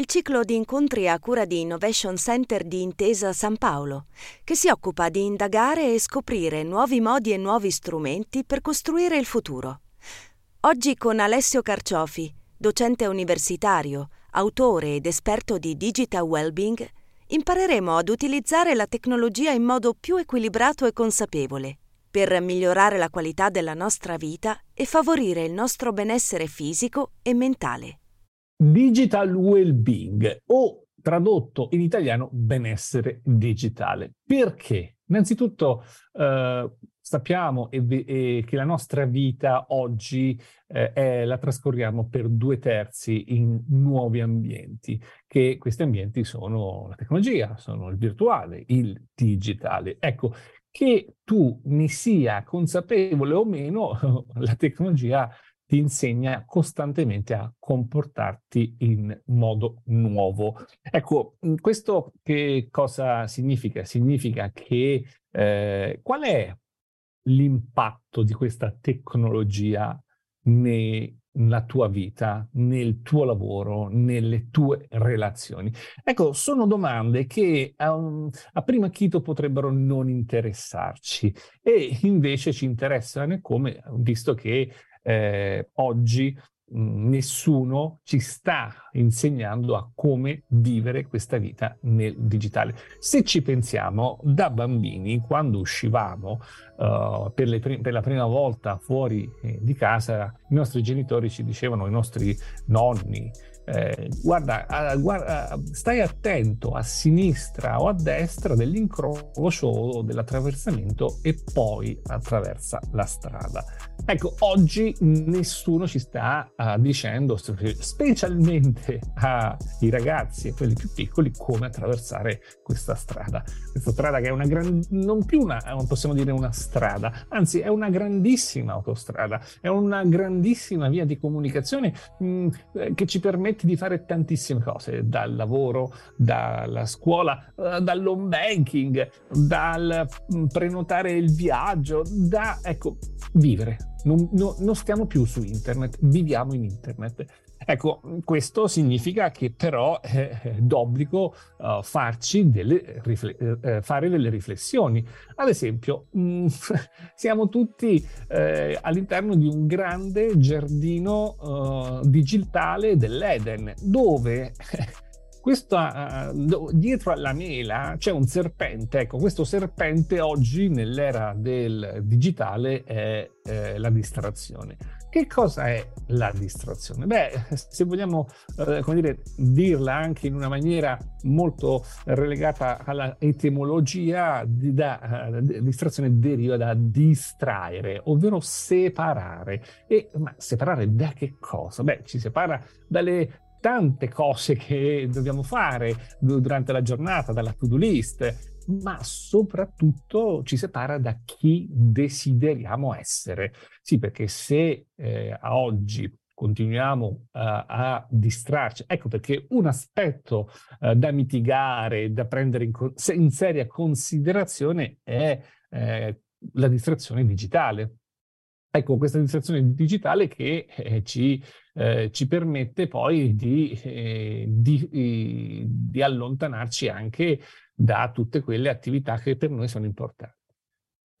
il ciclo di incontri a cura di Innovation Center di Intesa San Paolo, che si occupa di indagare e scoprire nuovi modi e nuovi strumenti per costruire il futuro. Oggi con Alessio Carciofi, docente universitario, autore ed esperto di digital well-being, impareremo ad utilizzare la tecnologia in modo più equilibrato e consapevole per migliorare la qualità della nostra vita e favorire il nostro benessere fisico e mentale digital well-being o tradotto in italiano benessere digitale. Perché? Innanzitutto eh, sappiamo e, e che la nostra vita oggi eh, è, la trascorriamo per due terzi in nuovi ambienti, che questi ambienti sono la tecnologia, sono il virtuale, il digitale. Ecco, che tu ne sia consapevole o meno, la tecnologia ti insegna costantemente a comportarti in modo nuovo. Ecco, questo che cosa significa? Significa che eh, qual è l'impatto di questa tecnologia nella tua vita, nel tuo lavoro, nelle tue relazioni? Ecco, sono domande che um, a prima chito potrebbero non interessarci e invece ci interessano come, visto che eh, oggi nessuno ci sta insegnando a come vivere questa vita nel digitale. Se ci pensiamo, da bambini, quando uscivamo uh, per, prim- per, la prima volta fuori eh, di casa, i nostri genitori ci dicevano, i nostri nonni, eh, guarda, ah, guarda, stai attento a sinistra o a destra dell'incrocio o dell'attraversamento e poi attraversa la strada. Ecco, oggi nessuno ci sta uh, dicendo, specialmente ai ragazzi e quelli più piccoli, come attraversare questa strada. Questa strada che è una gran, non più una, possiamo dire una strada, anzi è una grandissima autostrada, è una grandissima via di comunicazione mh, mm, che ci permette permette di fare tantissime cose, dal lavoro, dalla scuola, uh, dall'home banking, dal mm, prenotare il viaggio, da, ecco, vivere. Non, no, non stiamo più su internet, viviamo in internet. Ecco, questo significa che però è d'obbligo uh, delle rifle- uh, fare delle riflessioni. Ad esempio, mh, mm, siamo tutti uh, all'interno di un grande giardino digitale dell'Eden, dove questo, dietro alla mela c'è un serpente. Ecco, questo serpente oggi nell'era del digitale è, è la distrazione. Che cosa è la distrazione? Beh, se vogliamo eh, dire, dirla anche in una maniera molto relegata alla etimologia, di, da, uh, distrazione deriva da distraere, ovvero separare. E, ma separare da che cosa? Beh, ci separa dalle tante cose che dobbiamo fare durante la giornata, dalla to-do list, ma soprattutto ci separa da chi desideriamo essere. Sì, perché se eh, a oggi continuiamo uh, a distrarci. Ecco perché un aspetto uh, da mitigare, da prendere in, in seria considerazione è eh, la distrazione digitale. Ecco, questa distrazione digitale che eh, ci, eh, ci, permette poi di, eh, di, di allontanarci anche da tutte quelle attività che per noi sono importanti.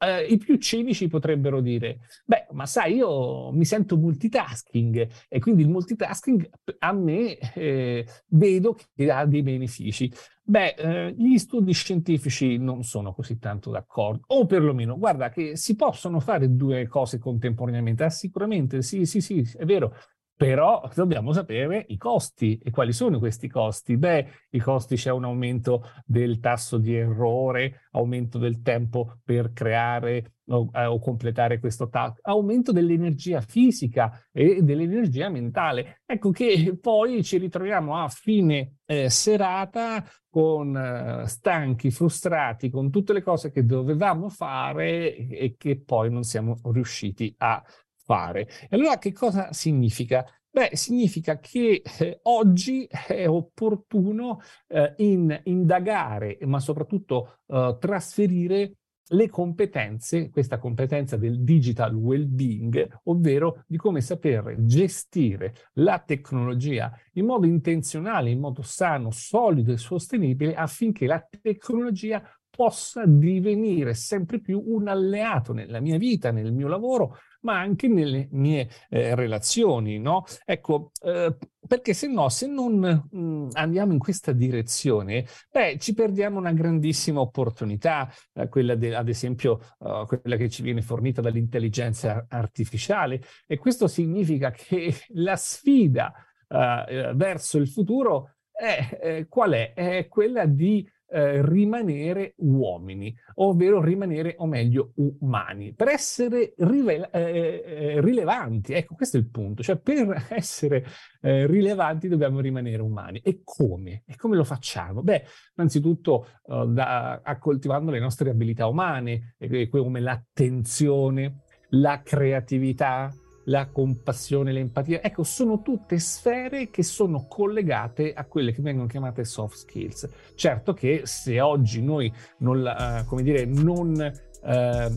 Uh, I più cinici potrebbero dire, beh, ma sai, io mi sento multitasking e quindi il multitasking a me eh, vedo che ha dei benefici. Beh, eh, gli studi scientifici non sono così tanto d'accordo, o perlomeno, guarda che si possono fare due cose contemporaneamente. Ah, sicuramente, sì, sì, sì, è vero, però dobbiamo sapere i costi. E quali sono questi costi? Beh, i costi c'è un aumento del tasso di errore, aumento del tempo per creare o, eh, o completare questo task, aumento dell'energia fisica e dell'energia mentale. Ecco che poi ci ritroviamo a fine eh, serata con eh, stanchi, frustrati, con tutte le cose che dovevamo fare e che poi non siamo riusciti a fare. E allora che cosa significa? Beh, significa che eh, oggi è opportuno eh, in, indagare, ma soprattutto eh, trasferire le competenze, questa competenza del digital well-being, ovvero di come saper gestire la tecnologia in modo intenzionale, in modo sano, solido e sostenibile affinché la tecnologia possa divenire sempre più un alleato nella mia vita, nel mio lavoro, ma anche nelle mie eh, relazioni, no? Ecco, eh, perché se no, se non mh, mm, andiamo in questa direzione, beh, ci perdiamo una grandissima opportunità, eh, quella de, ad esempio, uh, quella che ci viene fornita dall'intelligenza artificiale, e questo significa che la sfida uh, verso il futuro è, qual è? È quella di eh, rimanere uomini, ovvero rimanere, o meglio, umani, per essere rivela- eh, eh, rilevanti. Ecco, questo è il punto. Cioè, per essere eh, rilevanti dobbiamo rimanere umani. E come? E come lo facciamo? Beh, innanzitutto da, coltivando le nostre abilità umane, come l'attenzione, la creatività, la compassione, l'empatia. Ecco, sono tutte sfere che sono collegate a quelle che vengono chiamate soft skills. Certo che se oggi noi non, uh, come dire, non, uh,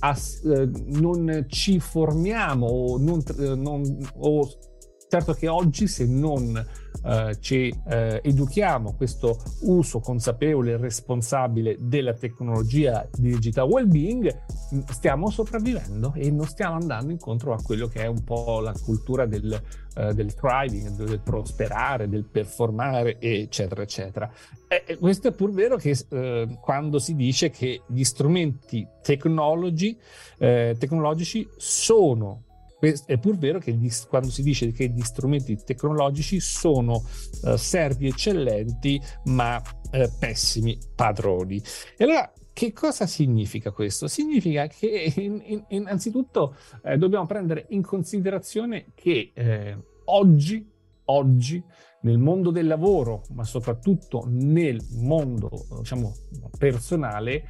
as, uh, non ci formiamo o, non, non, o certo che oggi se non eh, ci eh, educhiamo questo uso consapevole e responsabile della tecnologia di digital well-being, mm, stiamo sopravvivendo e non stiamo andando incontro a quello che è un po' la cultura del, uh, del thriving, del prosperare, del performare, eccetera, eccetera. E, questo è pur vero che uh, quando si dice che gli strumenti tecnologi, eh, tecnologici sono è pur vero che gli, quando si dice che gli strumenti tecnologici sono uh, servi eccellenti ma uh, pessimi padroni. E allora che cosa significa questo? Significa che in, in, innanzitutto eh, dobbiamo prendere in considerazione che eh, oggi, oggi nel mondo del lavoro, ma soprattutto nel mondo diciamo, personale,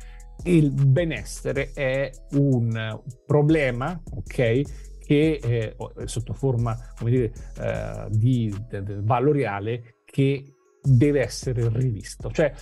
il benessere è un problema, ok? Che eh, sotto forma come dire, eh, di, di, di valoriale che deve essere rivisto. Cioè,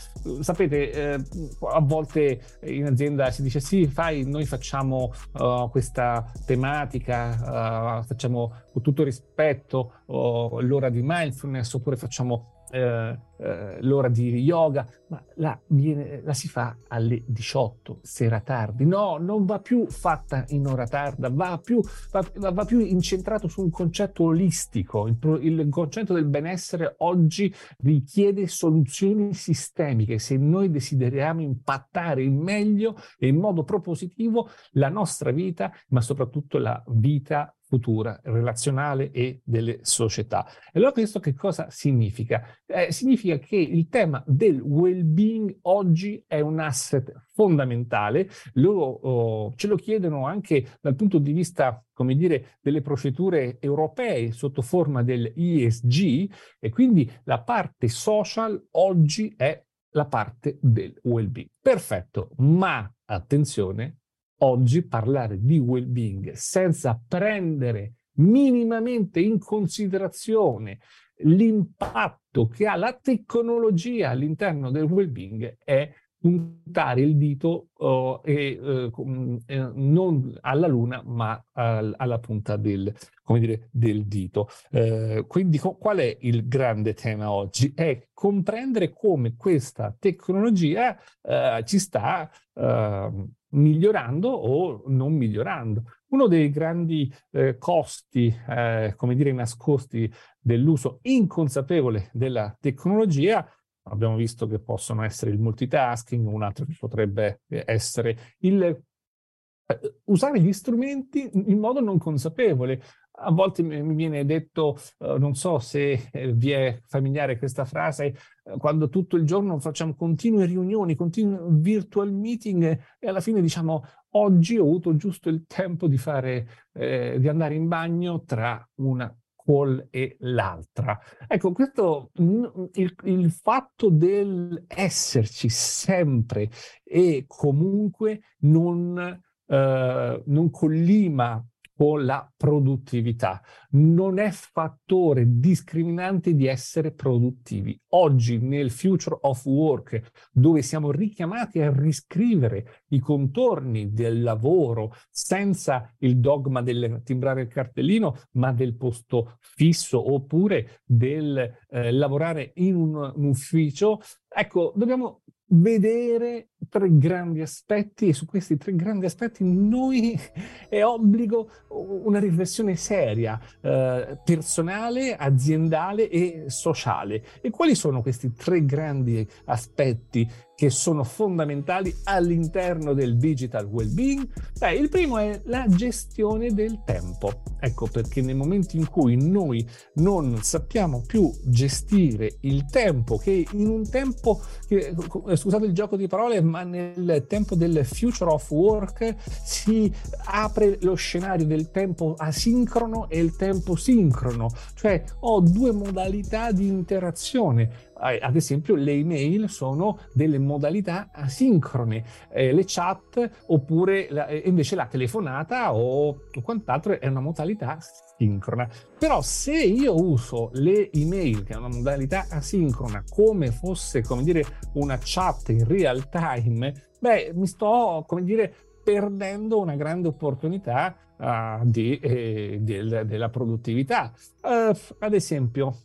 sapete, eh, a volte in azienda si dice sì, fai, noi facciamo uh, questa tematica, uh, facciamo con tutto rispetto uh, l'ora di mindfulness oppure facciamo eh, eh, l'ora di yoga, ma la, viene, la, si fa alle 18, sera tardi. No, non va più fatta in ora tarda, va più, va, va più incentrato su un concetto olistico. Il, il, concetto del benessere oggi richiede soluzioni sistemiche. Se noi desideriamo impattare in meglio e in modo propositivo la nostra vita, ma soprattutto la vita futura, relazionale e delle società. E allora questo che cosa significa? Eh, significa che il tema del well-being oggi è un asset fondamentale, lo, oh, ce lo chiedono anche dal punto di vista, come dire, delle procedure europee sotto forma del ESG e quindi la parte social oggi è la parte del well-being. Perfetto, ma attenzione, oggi parlare di well-being senza prendere minimamente in considerazione l'impatto che ha la tecnologia all'interno del well-being è puntare il dito uh, e, uh, eh, non alla luna ma al, alla punta del, dire, del dito. Uh, quindi co- qual è il grande tema oggi? È comprendere come questa tecnologia ci sta migliorando o non migliorando. Uno dei grandi eh, costi, eh, come dire, nascosti dell'uso inconsapevole della tecnologia, abbiamo visto che possono essere il multitasking, un altro che potrebbe essere il eh, usare gli strumenti in modo non consapevole. A volte mi viene detto, uh, non so se eh, vi è familiare questa frase, quando tutto il giorno facciamo continue riunioni, continui virtual meeting e alla fine diciamo oggi ho avuto giusto il tempo di fare, eh, di andare in bagno tra una call e l'altra. Ecco, questo, il, il fatto del esserci sempre e comunque non, eh, non collima con la produttività. Non è fattore discriminante di essere produttivi. Oggi nel Future of Work, dove siamo richiamati a riscrivere i contorni del lavoro senza il dogma del timbrare il cartellino, ma del posto fisso oppure del eh, lavorare in un, un ufficio, ecco, dobbiamo vedere tre grandi aspetti e su questi tre grandi aspetti noi è obbligo una riflessione seria, eh, personale, aziendale e sociale. E quali sono questi tre grandi aspetti che sono fondamentali all'interno del digital well-being? Beh, il primo è la gestione del tempo. Ecco perché nel momento in cui noi non sappiamo più gestire il tempo, che in un tempo, che, scusate il gioco di parole, ma nel tempo del future of work si apre lo scenario del tempo asincrono e il tempo sincrono, cioè ho due modalità di interazione ad esempio le email sono delle modalità asincrone, eh, le chat oppure la, eh, invece la telefonata o quant'altro è una modalità sincrona. Però se io uso le email, che è una modalità asincrona, come fosse, come dire, una chat in real time, beh, mi sto, come dire, perdendo una grande opportunità uh, di, eh, del, della produttività. Uh, ad esempio,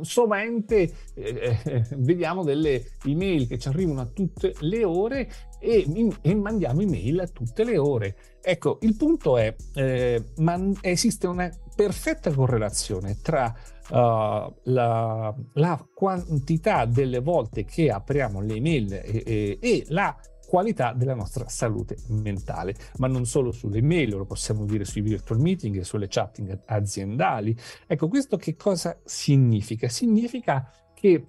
sovente eh, eh, vediamo delle email che ci arrivano a tutte le ore e, e, mandiamo email a tutte le ore. Ecco, il punto è, eh, man, esiste una perfetta correlazione tra uh, la, la, quantità delle volte che apriamo le email e, e, e la qualità della nostra salute mentale, ma non solo sulle mail, lo possiamo dire sui virtual meeting e sulle chatting aziendali. Ecco, questo che cosa significa? Significa che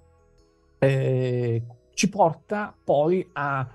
eh, ci porta poi a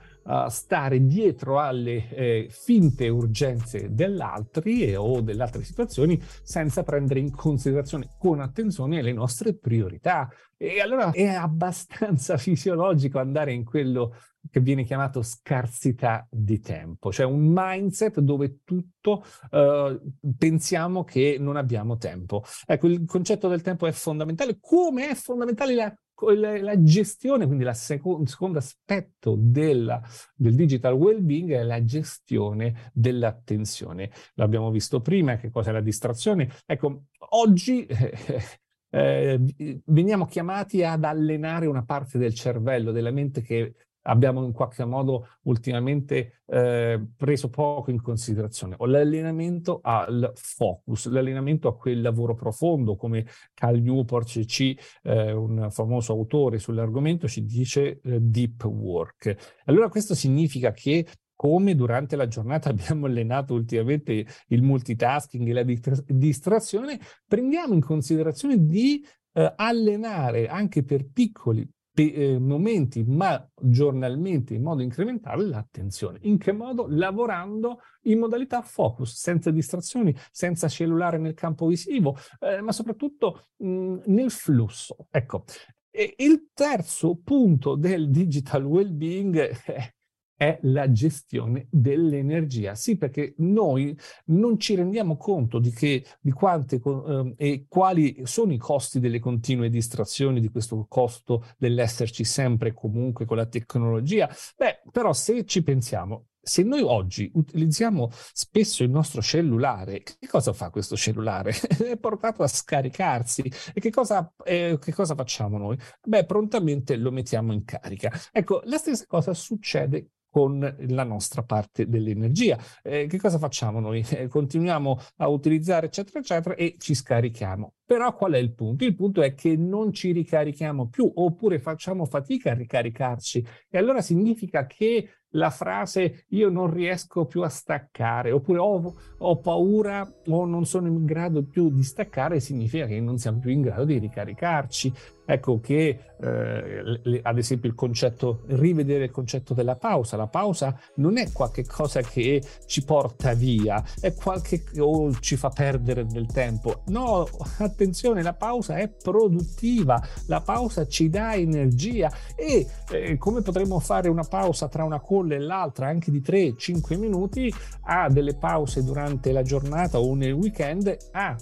stare dietro alle eh, finte urgenze dell'altri e, o delle altre situazioni senza prendere in considerazione con attenzione le nostre priorità. E allora è abbastanza fisiologico andare in quello che viene chiamato scarsità di tempo, cioè un mindset dove tutto uh, pensiamo che non abbiamo tempo. Ecco, il concetto del tempo è fondamentale, come è fondamentale la la gestione, quindi il seco- secondo aspetto della, del digital well-being è la gestione dell'attenzione. L'abbiamo visto prima, che cosa è la distrazione. Ecco, oggi eh, eh, veniamo chiamati ad allenare una parte del cervello, della mente che abbiamo in qualche modo ultimamente eh, preso poco in considerazione, o l'allenamento al focus, l'allenamento a quel lavoro profondo, come Cal Newport, C, eh, un famoso autore sull'argomento, ci dice eh, deep work. Allora questo significa che come durante la giornata abbiamo allenato ultimamente il multitasking e la distrazione, prendiamo in considerazione di eh, allenare anche per piccoli eh, momenti, ma giornalmente in modo incrementale l'attenzione. In che modo? Lavorando in modalità focus, senza distrazioni, senza cellulare nel campo visivo, eh, ma soprattutto mh, nel flusso. Ecco, e il terzo punto del digital well-being è è la gestione dell'energia. Sì, perché noi non ci rendiamo conto di, che, di quante eh, e quali sono i costi delle continue distrazioni, di questo costo dell'esserci sempre e comunque con la tecnologia. Beh, però se ci pensiamo, se noi oggi utilizziamo spesso il nostro cellulare, che cosa fa questo cellulare? È portato a scaricarsi. E che cosa, eh, che cosa facciamo noi? Beh, prontamente lo mettiamo in carica. Ecco, la stessa cosa succede con la nostra parte dell'energia. Eh, che cosa facciamo noi? Eh, continuiamo a utilizzare eccetera eccetera e ci scarichiamo. Però qual è il punto? Il punto è che non ci ricarichiamo più oppure facciamo fatica a ricaricarci e allora significa che la frase io non riesco più a staccare oppure ho, ho, paura o non sono in grado più di staccare significa che non siamo più in grado di ricaricarci. Ecco che eh, le, ad esempio il concetto, rivedere il concetto della pausa. La pausa non è qualche cosa che ci porta via, è qualche o ci fa perdere del tempo. No, attenzione, la pausa è produttiva, la pausa ci dà energia e eh, come potremmo fare una pausa tra una call e l'altra anche di 3-5 minuti, ha delle pause durante la giornata o nel weekend, ha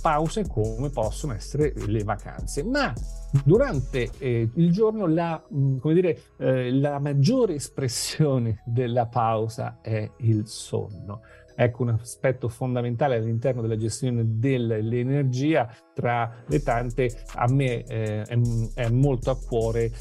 pause come possono essere le vacanze. Ma durante eh, il giorno la, mm, dire, eh, la maggiore espressione della pausa è il sonno. Ecco un aspetto fondamentale all'interno della gestione dell'energia tra le tante, a me eh, è, è, molto a cuore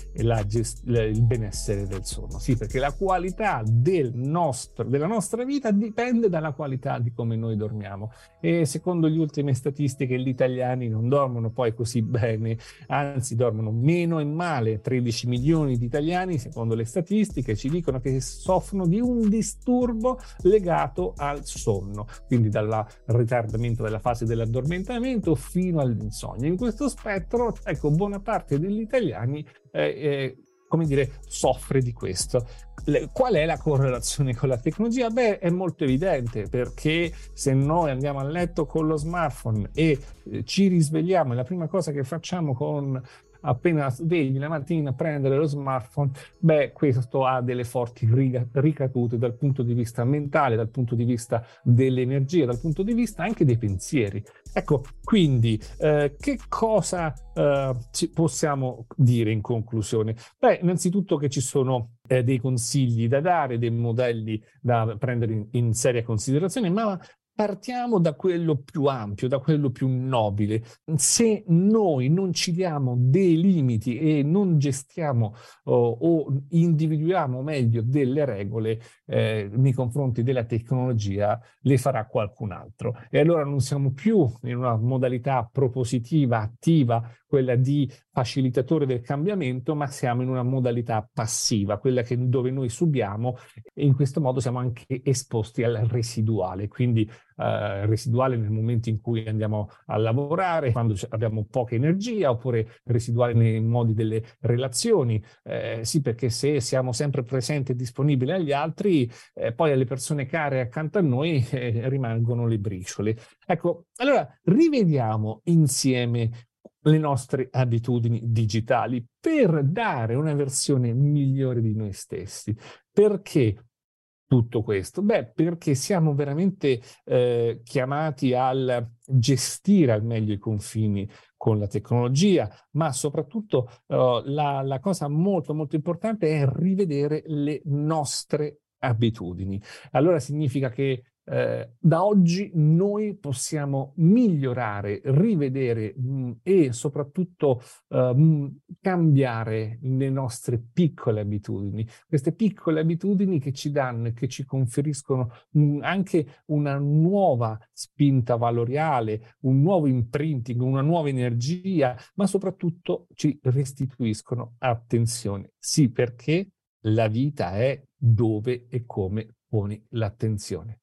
gest- il benessere del sonno. Sì, perché la qualità del nostro, della nostra vita dipende dalla qualità di come noi dormiamo. E secondo le ultime statistiche gli italiani non dormono poi così bene, anzi dormono meno e male. 13 milioni di italiani, secondo le statistiche, ci dicono che soffrono di un disturbo legato al sonno, quindi dal ritardamento della fase dell'addormentamento fino all'insonnia. In questo spettro, ecco, buona parte degli italiani eh, eh, come dire, soffre di questo. Le, qual è la correlazione con la tecnologia? Beh, è molto evidente perché se noi andiamo a letto con lo smartphone e eh, ci risvegliamo e la prima cosa che facciamo con appena svegli la mattina prendere lo smartphone, beh, questo ha delle forti ricadute dal punto di vista mentale, dal punto di vista dell'energia, dal punto di vista anche dei pensieri. Ecco, quindi eh, che cosa eh, possiamo dire in conclusione? Beh, innanzitutto che ci sono eh, dei consigli da dare, dei modelli da prendere in, in seria considerazione, ma Partiamo da quello più ampio, da quello più nobile. Se noi non ci diamo dei limiti e non gestiamo oh, o individuiamo meglio delle regole eh, nei confronti della tecnologia, le farà qualcun altro. E allora non siamo più in una modalità propositiva, attiva, quella di facilitatore del cambiamento, ma siamo in una modalità passiva, quella che, dove noi subiamo e in questo modo siamo anche esposti al residuale. Quindi eh, residuale nel momento in cui andiamo a lavorare, quando abbiamo poca energia, oppure residuale nei modi delle relazioni. Eh, sì, perché se siamo sempre presenti e disponibili agli altri, eh, poi alle persone care accanto a noi eh, rimangono le briciole. Ecco, allora rivediamo insieme le nostre abitudini digitali per dare una versione migliore di noi stessi. Perché tutto questo? Beh, perché siamo veramente eh, chiamati a gestire al meglio i confini con la tecnologia, ma soprattutto uh, la, la cosa molto molto importante è rivedere le nostre abitudini. Allora significa che eh, da oggi noi possiamo migliorare, rivedere mh, mm, e soprattutto uh, cambiare le nostre piccole abitudini, queste piccole abitudini che ci danno e che ci conferiscono mh, mm, anche una nuova spinta valoriale, un nuovo imprinting, una nuova energia, ma soprattutto ci restituiscono attenzione. Sì, perché la vita è dove e come poni l'attenzione.